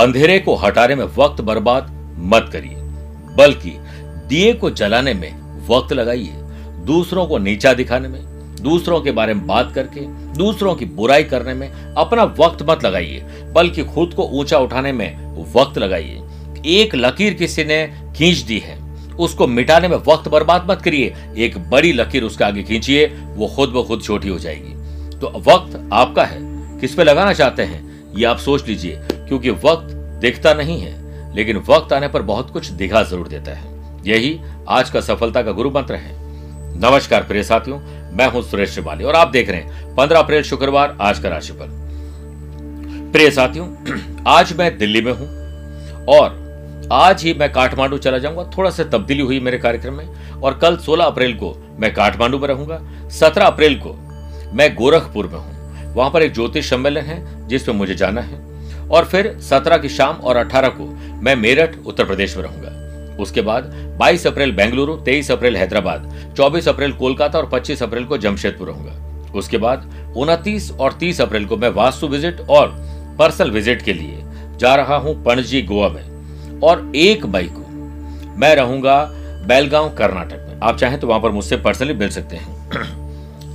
अंधेरे को हटाने में वक्त बर्बाद मत करिए, बल्कि दिए को जलाने में वक्त लगाइए, दूसरों को नीचा दिखाने में, दूसरों के बारे में बात करके, दूसरों की बुराई करने में अपना वक्त मत लगाइए, बल्कि खुद को ऊँचा उठाने में वक्त लगाइए। एक लकीर किसी ने खींच दी है, उसको मिटाने में वक्त बर्बाद मत करिए, एक बड़ी लकीर उसके आगे खींचिए, वो खुद ब खुद छोटी हो जाएगी। तो वक्त आपका है, किस पे लगाना चाहते हैं? ये आप सोच लीजिए, क्योंकि वक्त दिखता नहीं है, लेकिन वक्त आने पर बहुत कुछ दिखा ज़रूर देता है। यही आज का सफलता का गुरु मंत्र है। नमस्कार प्रिय साथियों, मैं हूँ सुरेश श्रिवाली और आप देख रहे हैं पंद्रह अप्रैल शुक्रवार आज का राशिफल। प्रिय साथियों, आज मैं दिल्ली में हूँ और आज ही मैं काठमांडू चला जाऊँगा। थोड़ा सा तब्दीली हुई मेरे कार्यक्रम में और कल 16 अप्रैल को मैं काठमांडू में रहूँगा। 17 अप्रैल को मैं गोरखपुर में हूँ। वहाँ पर एक ज्योतिष सम्मेलन है, जिसमें मुझे जाना है। और फिर 17 की शाम और 18 को मैं मेरठ, उत्तर प्रदेश में रहूँगा। उसके बाद 22 अप्रैल बेंगलुरु 23 अप्रैल हैदराबाद 24 अप्रैल कोलकाता और 25 अप्रैल को जमशेदपुर रहूँगा। उसके बाद उनतीस और 30 अप्रैल को मैं वास्तु विज़िट और पर्सनल विज़िट के लिए जा रहा हूँ पणजी, गोवा में। और एक मई को मैं रहूँगा बेलगांव, कर्नाटक में। आप चाहें तो वहाँ पर मुझसे पर्सनली मिल सकते हैं।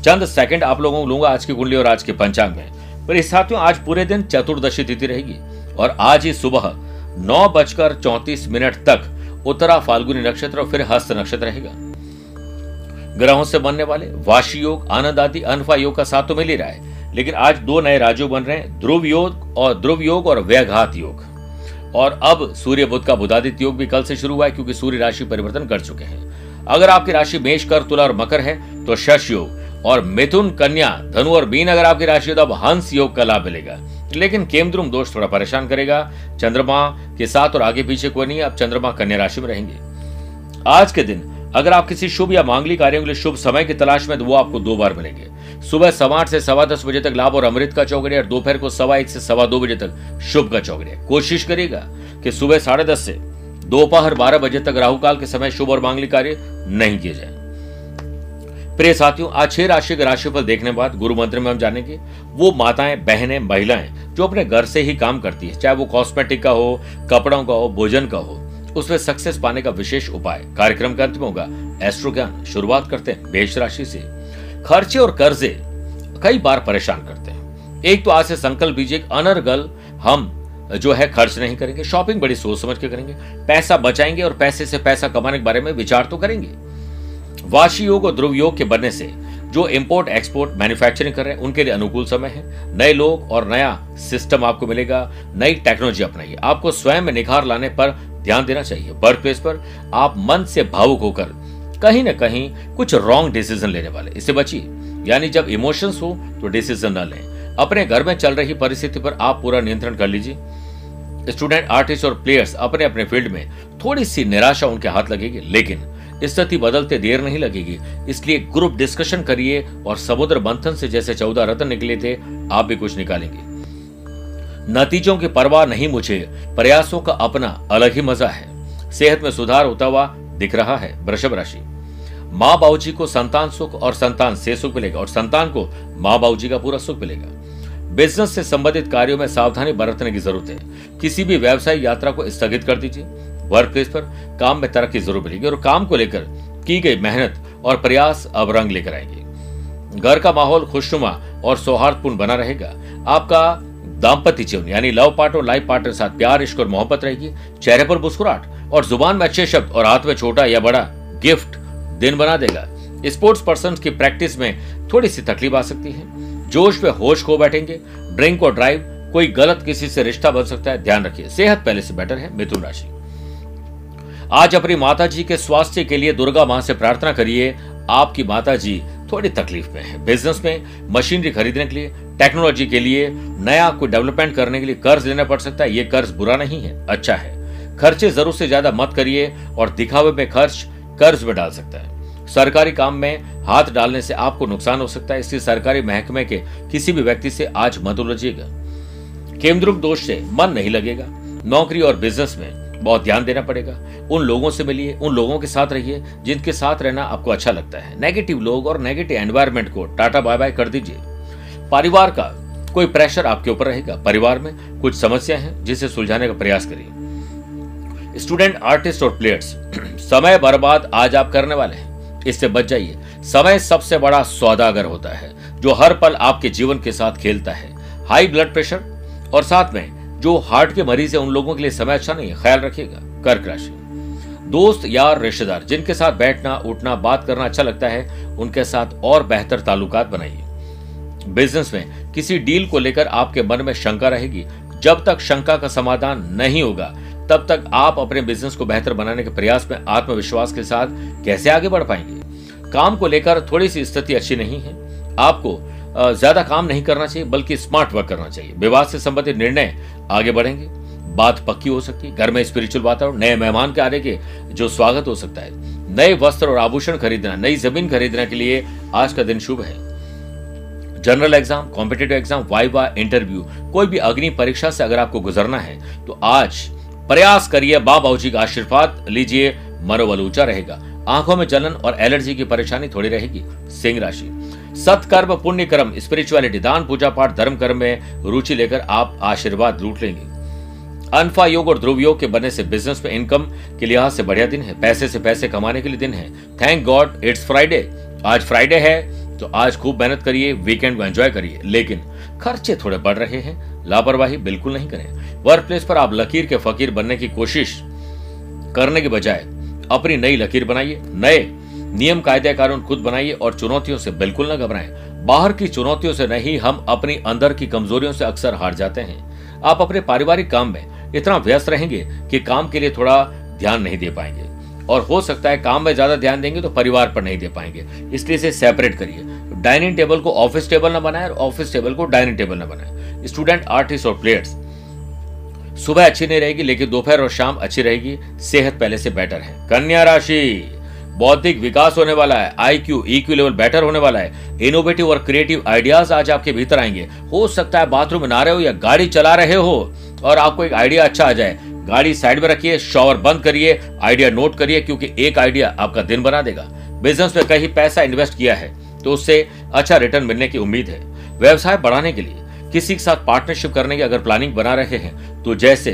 चंद सेकंड आप लोगों को लूँगा आज की कुंडली और आज के पंचांग में। पर इस साथियों, आज पूरे दिन चतुर्दशी तिथि रहेगी और आज ही सुबह नौ बजकर चौतीस मिनट तक उत्तरा फाल्गुनी नक्षत्र और फिर हस्त नक्षत्र रहेगा। ग्रहों से बनने वाले वाशी योग, आनंद आदि अनफा योग का साथ तो मिल ही रहा है, लेकिन आज दो नए राज्यों बन रहे हैं, ध्रुव योग और ध्रुव योग और व्यघात योग। और अब सूर्य बुद्ध का बुधादित्य योग भी कल से शुरू हुआ है, क्योंकि सूर्य राशि परिवर्तन कर चुके हैं। अगर आपकी राशि मेष कर तुला और मकर है तो शश योग। और मिथुन कन्या, धनु और मीन अगर आपकी राशि है तो अब हंस योग का लाभ मिलेगा। लेकिन केमद्रुम दोष थोड़ा परेशान करेगा। चंद्रमा के साथ और आगे पीछे कोई नहीं है अब चंद्रमा कन्या राशि में रहेंगे। आज के दिन, अगर आप किसी शुभ या मांगलिक कार्यों के लिए शुभ समय की तलाश में तो वो आपको दो बार मिलेंगे। सुबह सवा आठ से सवा दस बजे तक लाभ और अमृत का चौकड़िया और दोपहर को सवा एक से सवा दो बजे तक शुभ का चौकड़िया कोशिश करेगा कि सुबह साढ़े दस से दोपहर बारह बजे तक राहु काल के समय शुभ और मांगलिक कार्य नहीं किए जाए। प्रिय साथियों, आज छह राशि के राशिफल देखने के बाद गुरु मंत्र में हम जानेंगे, वो माताएँ, बहनें, महिलाएँ, जो अपने घर से ही काम करती है, चाहे वो कॉस्मेटिक का हो, कपड़ों का हो, भोजन का हो, उसमें सक्सेस पाने का विशेष उपाय, कार्यक्रम का अंत में होगा एस्ट्रो ज्ञान शुरुआत करते हैं बेश राशि से। खर्चे और कर्जे कई बार परेशान करते हैं। एक तो आज से संकल्प लीजिए अनर्गल हम जो है खर्च नहीं करेंगे शॉपिंग बड़ी सोच समझ के करेंगे, पैसा बचाएँगे और पैसे से पैसा कमाने के बारे में विचार तो करेंगे। वाशी योग और ध्रुव योग के बनने से जो इंपोर्ट एक्सपोर्ट मैन्युफैक्चरिंग कर रहे हैं, उनके लिए अनुकूल समय है। नए लोग और नया सिस्टम आपको मिलेगा, नई टेक्नोलॉजी अपनाइए। आपको स्वयं में निखार लाने पर ध्यान देना चाहिए। वर्क प्लेस पर आप मन से भावुक होकर कहीं ना कहीं कुछ रॉन्ग डिसीज़न लेने वाले। इससे बचिए। यानी जब इमोशंस हो तो डिसीज़न न लें। अपने घर में चल रही परिस्थिति पर आप पूरा नियंत्रण कर लीजिए। स्टूडेंट आर्टिस्ट और प्लेयर्स अपने अपने फ़ील्ड में थोड़ी सी निराशा उनके हाथ लगेगी। लेकिन स्थिति बदलते देर नहीं लगेगी। इसलिए ग्रुप डिस्कशन करिए और समुद्र मंथन से जैसे चौदह रत्न निकले थे, आप भी कुछ निकालेंगे। नतीजों की परवाह नहीं मुझे, प्रयासों का अपना अलग ही मज़ा है। सेहत में सुधार होता हुआ दिख रहा है वृषभ राशि। माँ बाबूजी को संतान सुख और संतान से सुख मिलेगा और संतान को माँ बाबूजी का पूरा सुख मिलेगा। बिज़नेस से संबंधित कार्यों में सावधानी बरतने की ज़रूरत है। किसी भी व्यवसाय यात्रा को स्थगित कर दीजिए। वर्क प्लेस पर काम में तरक्की ज़रूर मिलेगी और काम को लेकर की गई मेहनत और प्रयास अब रंग लेकर आएँगे। घर का माहौल खुशनुमा और सौहार्दपूर्ण बना रहेगा। आपका दाम्पत्य जीवन, यानी लव पार्ट और लाइफ पार्टनर साथ प्यार, इश्क और मोहब्बत रहेगी। चेहरे पर मुस्कुराहट और ज़ुबान में अच्छे शब्द और हाथ में छोटा या बड़ा गिफ्ट दिन बना देगा। स्पोर्ट्स पर्सन की प्रैक्टिस में थोड़ी सी तकलीफ़ आ सकती है। जोश पे होश खो बैठेंगे। ड्रिंक और ड्राइव, कोई गलत किसी से रिश्ता बन सकता है। ध्यान रखिए, सेहत पहले से बेटर है। मिथुन राशि। आज अपनी माता जी के स्वास्थ्य के लिए दुर्गा माँ से प्रार्थना करिए। आपकी माता जी थोड़ी तकलीफ़ में है। बिज़नेस में, मशीनरी खरीदने के लिए टेक्नोलॉजी के लिए, नया कोई डेवलपमेंट करने के लिए कर्ज लेना पड़ सकता है। ये कर्ज बुरा नहीं है अच्छा है। खर्चे ज़रूर से ज़्यादा मत करिए और दिखावे में खर्च कर्ज में डाल सकता है। सरकारी काम में हाथ डालने से आपको नुकसान हो सकता है। इसलिए सरकारी महकमे के किसी भी व्यक्ति से आज मत उलझिएगा। केमद्रुप दोष से मन नहीं लगेगा। नौकरी और बिज़नेस में बहुत ध्यान देना पड़ेगा। उन लोगों से मिलिए, उन लोगों के साथ रहिए, जिनके साथ रहना आपको अच्छा लगता है। नेगेटिव लोग और नेगेटिव एनवायरमेंट को टाटा बाय बाय कर दीजिए। परिवार का कोई प्रेशर आपके ऊपर रहेगा। परिवार में कुछ समस्या है, जिसे सुलझाने का प्रयास करिए। स्टूडेंट आर्टिस्ट और प्लेयर्स समय बर्बाद आज आप करने वाले हैं। इससे बच जाइए। समय सबसे बड़ा सौदागर होता है, जो हर पल आपके जीवन के साथ खेलता है। हाई ब्लड प्रेशर और साथ में जो हार्ट के मरीज़ है, उन लोगों के लिए समय अच्छा नहीं है। ख्याल रखिएगा, कर्क राशि। दोस्त यार रिश्तेदार, जिनके साथ बैठना, उठना, बात करना अच्छा लगता है, उनके साथ और बेहतर ताल्लुकात बनाइए। बिज़नेस में किसी डील को लेकर आपके मन में शंका रहेगी। जब तक शंका का समाधान नहीं होगा, तब तक आप अपने बिज़नेस को बेहतर बनाने के प्रयास में, आत्मविश्वास के साथ कैसे आगे बढ़ पाएँगे? काम को लेकर थोड़ी सी स्थिति अच्छी नहीं है। आपको ज़्यादा काम नहीं करना चाहिए, बल्कि स्मार्ट वर्क करना चाहिए। विवाह से संबंधित निर्णय आगे बढ़ेंगे। बात पक्की हो सकती है। घर में स्पिरिचुअल वातावरण, नए मेहमान के आने के जो स्वागत हो सकता है। नए वस्त्र और आभूषण खरीदना, नई ज़मीन खरीदने के लिए आज का दिन शुभ है। General exam competitive exam viva interview कोई भी अग्नि परीक्षा से अगर आपको गुजरना है तो आज प्रयास करिए, बाबा जी का आशीर्वाद लीजिए। मनोबल ऊँचा रहेगा। आँखों में जलन और एलर्जी की परेशानी थोड़ी रहेगी। सिंह राशि। सत्कर्म पुण्य कर्म स्पिरिचुअलिटी दान, पूजा पाठ, धर्म कर्म में रुचि लेकर आप आशीर्वाद लूट लेंगे। अनफा योग और ध्रुव योग के बनने से बिज़नेस में इनकम के लिहाज से बढ़िया दिन है। पैसे से पैसे कमाने के लिए दिन है। थैंक गॉड इट्स फ्राइडे आज फ्राइडे है तो आज खूब मेहनत करिए वीकेंड को एंजॉय करिए। लेकिन खर्चे थोड़े बढ़ रहे हैं। लापरवाही बिल्कुल नहीं करें। वर्क प्लेस पर आप लकीर के फकीर बनने की कोशिश करने के बजाय अपनी नई लकीर बनाइए, नए नियम कायदे कानून खुद बनाइए और चुनौतियों से बिल्कुल न घबराएँ। बाहर की चुनौतियों से नहीं, हम अपनी अंदर की कमजोरियों से अक्सर हार जाते हैं। आप अपने पारिवारिक काम में इतना व्यस्त रहेंगे कि काम के लिए थोड़ा ध्यान नहीं दे पाएँगे। और हो सकता है काम में ज़्यादा ध्यान देंगे तो परिवार पर नहीं दे पाएँगे। इसलिए इसे सेपरेट करिए। डाइनिंग टेबल को ऑफ़िस टेबल ना बनाए और ऑफ़िस टेबल को डाइनिंग टेबल ना बनाए। स्टूडेंट आर्टिस्ट और प्लेयर्स सुबह अच्छी नहीं रहेगी, लेकिन दोपहर और शाम अच्छी रहेगी। सेहत पहले से बेटर है। कन्या राशि, बौद्धिक विकास होने वाला है I Q Q level better होने वाला है। इनोवेटिव और क्रिएटिव आइडियाज़ आज आपके भीतर आएँगे। हो सकता है बाथरूम में ना रहे हो या गाड़ी चला रहे हो और आपको एक आइडिया अच्छा आ जाए। गाड़ी साइड में रखिए शॉवर बंद करिए आइडिया नोट करिए, क्योंकि एक आइडिया आपका दिन बना देगा। बिज़नेस में कहीं पैसा इन्वेस्ट किया है तो उससे अच्छा रिटर्न मिलने की उम्मीद है। व्यवसाय बढ़ाने के लिए किसी के साथ पार्टनरशिप करने की अगर प्लानिंग बना रहे हैं तो जैसे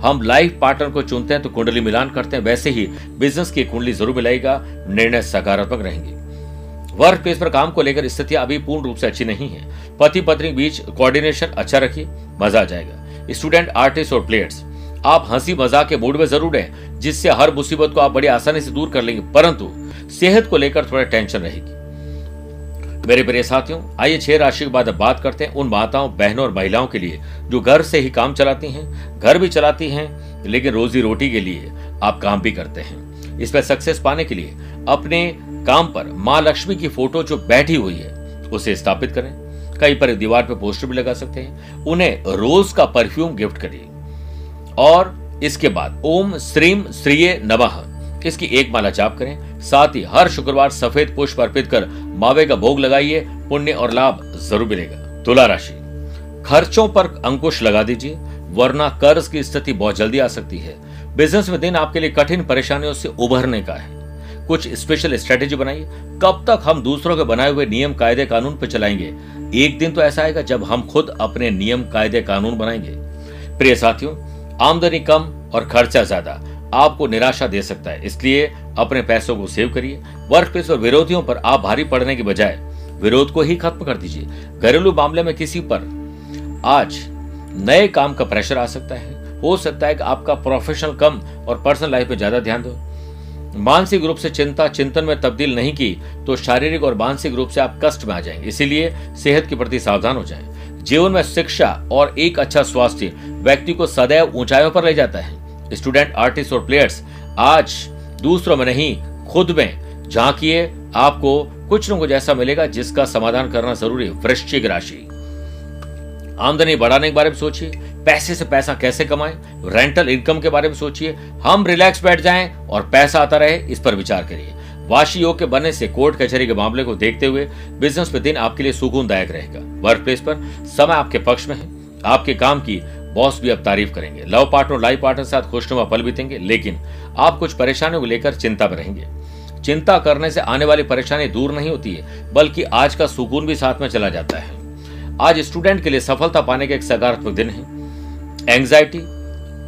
हम लाइफ पार्टनर को चुनते हैं तो कुंडली मिलान करते हैं, वैसे ही बिज़नेस की कुंडली ज़रूर मिलाएगा, निर्णय सकारात्मक रहेंगे। वर्क प्लेस पर काम को लेकर स्थितियाँ अभी पूर्ण रूप से अच्छी नहीं है। पति पत्नी बीच कोऑर्डिनेशन अच्छा रखिए, मज़ा आ जाएगा। स्टूडेंट आर्टिस्ट और प्लेयर्स आप हँसी मज़ाक के मूड में ज़रूर हैं, जिससे हर मुसीबत को आप बड़ी आसानी से दूर कर लेंगे, परंतु सेहत को लेकर थोड़ा टेंशन रहेगी। मेरे प्रिय साथियों, आइए छह राशि के बाद अब बात करते हैं उन माताओं, बहनों और महिलाओं के लिए, जो घर से ही काम चलाती हैं, घर भी चलाती हैं, लेकिन रोजी रोटी के लिए आप काम भी करते हैं। इसमें सक्सेस पाने के लिए अपने काम पर माँ लक्ष्मी की फ़ोटो जो बैठी हुई है, उसे स्थापित करें। कहीं पर दीवार पर पोस्टर भी लगा सकते हैं। उन्हें रोज का परफ्यूम गिफ्ट करिए। और इसके बाद ओम श्रीम श्रीय नमः। इसकी एक माला जाप करें। साथ ही हर शुक्रवार सफ़ेद पुष्प अर्पित कर मावे का भोग लगाइए, पुण्य और लाभ ज़रूर मिलेगा। तुला राशि। खर्चों पर अंकुश लगा दीजिए, वरना कर्ज की स्थिति बहुत जल्दी आ सकती है। बिज़नेस में दिन आपके लिए कठिन परेशानियों से उभरने का है। कुछ स्पेशल स्ट्रेटेजी बनाइए। कब तक हम दूसरों के बनाए हुए नियम, कायदे, कानून पर चलाएँगे? एक दिन तो ऐसा आएगा जब हम खुद अपने नियम, कायदे, कानून बनाएँगे। प्रिय साथियों, आमदनी कम और खर्चा ज़्यादा। आपको निराशा दे सकता है। इसलिए अपने पैसों को सेव करिए। वर्क प्लेस और विरोधियों पर आप भारी पड़ने के बजाय विरोध को ही खत्म कर दीजिए। घरेलू मामले में किसी पर आज नए काम का प्रेशर आ सकता है। हो सकता है कि आपका प्रोफेशनल कम और पर्सनल लाइफ में ज़्यादा ध्यान दो। मानसिक रूप से चिंता, चिंतन में तब्दील नहीं की तो शारीरिक और मानसिक रूप से आप कष्ट में आ जाएँगे इसीलिए सेहत के प्रति सावधान हो जाएँ। जीवन में शिक्षा और एक अच्छा स्वास्थ्य व्यक्ति को सदैव ऊंचाइयों पर ले जाता है। स्टूडेंट, आर्टिस्ट और प्लेयर्स, आज दूसरों में नहीं, खुद में झांकिए, आपको कुछ न कुछ ऐसा मिलेगा जिसका समाधान करना ज़रूरी है, वृश्चिक राशि। आमदनी बढ़ाने के बारे में सोचिए, पैसे से पैसा कैसे कमाएँ रेंटल इनकम के बारे में सोचिए, हम रिलैक्स बैठ जाएँ और पैसा आता रहे, इस पर विचार करिए। वाशी योग के बनने से कोर्ट कचहरी के मामले को देखते हुए बिज़नेस में दिन आपके लिए सुकूनदायक रहेगा। वर्क प्लेस पर समय आपके पक्ष में है। आपके काम की बॉस भी अब तारीफ़ करेंगे। लव पार्टनर लाइफ पार्टनर के साथ खुशनुमा पल बीतेंगे, लेकिन आप कुछ परेशानियों को लेकर चिंता में रहेंगे। चिंता करने से आने वाली परेशानी दूर नहीं होती है, बल्कि आज का सुकून भी साथ में चला जाता है। आज स्टूडेंट के लिए सफलता पाने का एक सकारात्मक दिन है। एंग्जाइटी,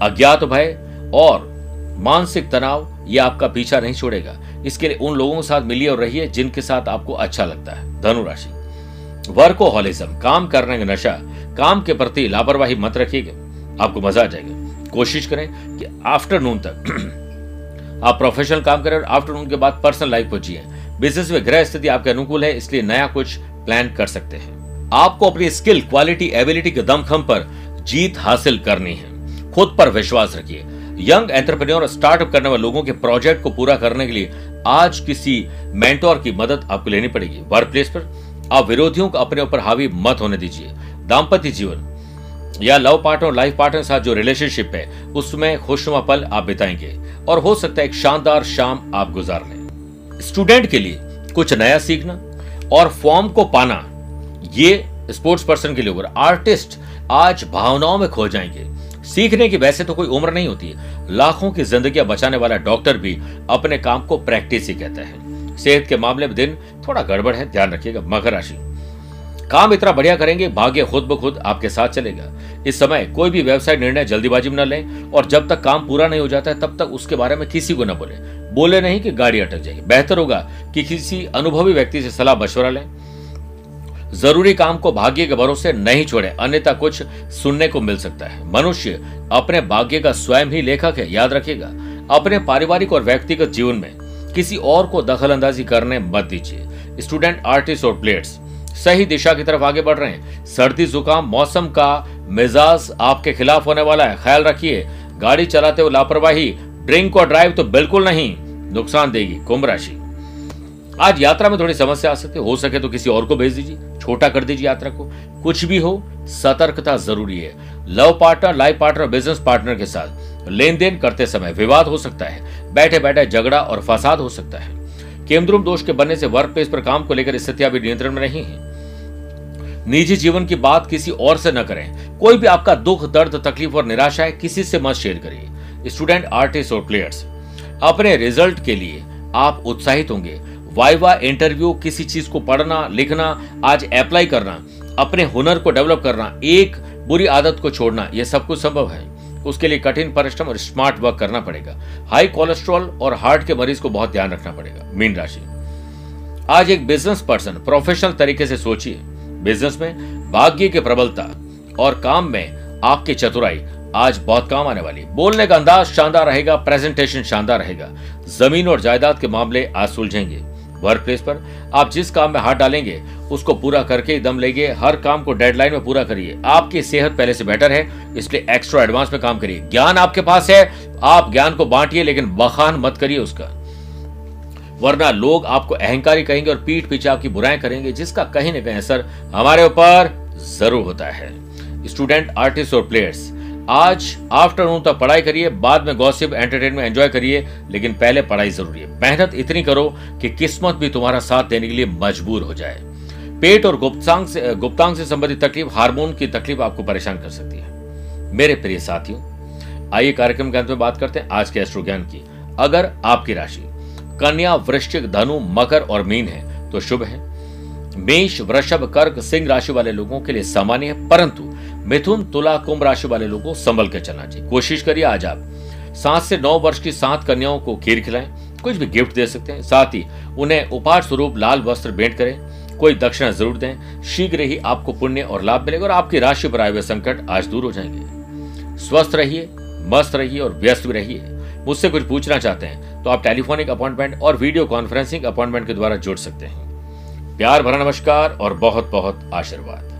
अज्ञात भय और मानसिक तनाव, ये आपका पीछा नहीं छोड़ेगा। इसके लिए उन लोगों के साथ मिलिए और रहिए जिनके साथ आपको अच्छा लगता है। धनुराशि वर्कोहॉलिज्म काम करने का नशा काम के प्रति लापरवाही मत रखिएगा। आपको मज़ा आ जाएगा। कोशिश करें कि आफ्टरनून तक आप प्रोफेशनल काम करें और आफ्टरनून के बाद पर्सनल लाइफ को जिए। बिज़नेस में ग्रह स्थिति आपके अनुकूल है, इसलिए नया कुछ प्लान कर सकते हैं। आपको अपनी स्किल क्वालिटी एबिलिटी के दमखम पर जीत हासिल करनी है। खुद पर विश्वास रखिए। यंग एंटरप्रेन्योर स्टार्टअप करने वाले लोगों के प्रोजेक्ट को पूरा करने के लिए आज किसी मेंटोर की मदद आपको लेनी पड़ेगी। वर्क प्लेस पर आप विरोधियों को अपने ऊपर हावी मत होने दीजिए। दाम्पत्य जीवन या लव पार्टनर लाइफ पार्टनर साथ जो रिलेशनशिप है, उसमें खुशनुमा पल आप बिताएँगे और हो सकता है एक शानदार शाम आप गुजार लें स्टूडेंट के लिए कुछ नया सीखना और फॉर्म को पाना, ये स्पोर्ट्स पर्सन के लिए आर्टिस्ट आज भावनाओं में खो जाएँगे। सीखने की वैसे तो कोई उम्र नहीं होती लाखों की ज़िंदगी बचाने वाला डॉक्टर भी अपने काम को प्रैक्टिस ही कहता है। सेहत के मामले में दिन थोड़ा गड़बड़ है, ध्यान रखिएगा, मकर राशि। काम इतना बढ़िया करेंगे, भाग्य खुद ब खुद आपके साथ चलेगा। इस समय कोई भी व्यवसाय निर्णय जल्दीबाजी में न लें और जब तक काम पूरा नहीं हो जाता है, तब तक उसके बारे में किसी को न बोले। बोले नहीं कि गाड़ी अटक जाएगी। बेहतर होगा कि किसी अनुभवी व्यक्ति से सलाह मशवरा लें। ज़रूरी काम को भाग्य के भरोसे नहीं छोड़े, अन्यथा कुछ सुनने को मिल सकता है। मनुष्य अपने भाग्य का स्वयं ही लेखक है, याद रखेगा अपने पारिवारिक और व्यक्तिगत जीवन में किसी और को दखल अंदाजी करने मत दीजिए। स्टूडेंट, आर्टिस्ट और प्लेयर्स सही दिशा की तरफ़ आगे बढ़ रहे हैं। सर्दी, जुकाम, मौसम का मिजाज आपके खिलाफ होने वाला है। ख्याल रखिए, गाड़ी चलाते हुए लापरवाही, ड्रिंक और ड्राइव तो बिल्कुल नहीं नुकसान देगी। कुंभ राशि। आज यात्रा में थोड़ी समस्या आ सकती है। हो सके तो किसी और को भेज दीजिए। छोटा कर दीजिए यात्रा को। कुछ भी हो, सतर्कता ज़रूरी है। Love partner, life partner business partner के साथ लेन देन करते समय विवाद हो सकता है। बैठे बैठे झगड़ा और फसाद हो सकता है। केंद्रुम दोष के बनने से वर्क प्लेस पर काम को लेकर स्थितियाँ भी नियंत्रण में नहीं है। निजी जीवन की बात किसी और से न करें। कोई भी आपका दुख, दर्द, तकलीफ़ और निराशा है, किसी से मत शेयर करिए। स्टूडेंट आर्टिस्ट और प्लेयर्स अपने रिज़ल्ट के लिए आप उत्साहित होंगे। वाइवा इंटरव्यू किसी चीज़ को पढ़ना, लिखना, आज अप्लाई करना, अपने हुनर को डेवलप करना, एक बुरी आदत को छोड़ना यह सब कुछ संभव है। उसके लिए कठिन परिश्रम और स्मार्ट वर्क करना पड़ेगा। हाई कोलेस्ट्रॉल और हार्ट के मरीज़ को बहुत ध्यान रखना पड़ेगा, मीन राशि। आज एक बिज़नेस पर्सन प्रोफेशनल तरीके से सोचिए। बिज़नेस में भाग्य की प्रबलता और काम में आपकी चतुराई आज बहुत काम आने वाली बोलने का अंदाज शानदार रहेगा प्रेजेंटेशन शानदार रहेगा। ज़मीन और जायदाद के मामले आज सुलझेंगे। वर्क प्लेस पर। आप जिस काम में हाथ डालेंगे, उसको पूरा करके दम लेंगे। हर काम को डेडलाइन में पूरा करिए। आपकी सेहत पहले से बेटर है, इसलिए एक्स्ट्रा एडवांस में काम करिए। ज्ञान आपके पास है, आप ज्ञान को बांटिए, लेकिन बखान मत करिए उसका। वरना लोग आपको अहंकारी कहेंगे और पीठ पीछे आपकी बुराएँ करेंगे, जिसका कहीं ना कहीं असर हमारे ऊपर ज़रूर होता है। स्टूडेंट आर्टिस्ट और प्लेयर्स आज आफ्टरनून तक पढ़ाई करिए, बाद में गॉसिप एंटरटेनमेंट एंजॉय करिए, लेकिन पहले पढ़ाई ज़रूरी है। मेहनत इतनी करो कि किस्मत भी तुम्हारा साथ देने के लिए मजबूर हो जाए। पेट और गुप्तांग से गुप्तांग से संबंधित तकलीफ़, हार्मोन की तकलीफ़ आपको परेशान कर सकती है। मेरे प्रिय साथियों, आइए कार्यक्रम के अंत में बात करते हैं आज के एस्ट्रो ज्ञान की। अगर आपकी राशि, कन्या, वृश्चिक, धनु, मकर और मीन है तो शुभ है। मेष, वृषभ, कर्क, सिंह राशि वाले लोगों के लिए सामान्य है, परंतु मिथुन, तुला, कुंभ राशि वाले लोगों को संभल कर चलना चाहिए। कोशिश करिए आज आप सात से नौ वर्ष की सात कन्याओं को खीर खिलाएँ, कुछ भी गिफ्ट दे सकते हैं। साथ ही उन्हें उपहार स्वरूप लाल वस्त्र भेंट करें, कोई दक्षिणा ज़रूर दें। शीघ्र ही आपको पुण्य और लाभ मिलेगा और आपकी राशि पर आए हुए संकट आज दूर हो जाएँगे। स्वस्थ रहिए, मस्त रहिए और व्यस्त भी रहिए। मुझसे कुछ पूछना चाहते हैं तो आप टेलीफोनिक अपॉइंटमेंट और वीडियो कॉन्फ्रेंसिंग अपॉइंटमेंट के द्वारा जुड़ सकते हैं। प्यार भरा नमस्कार और बहुत बहुत आशीर्वाद।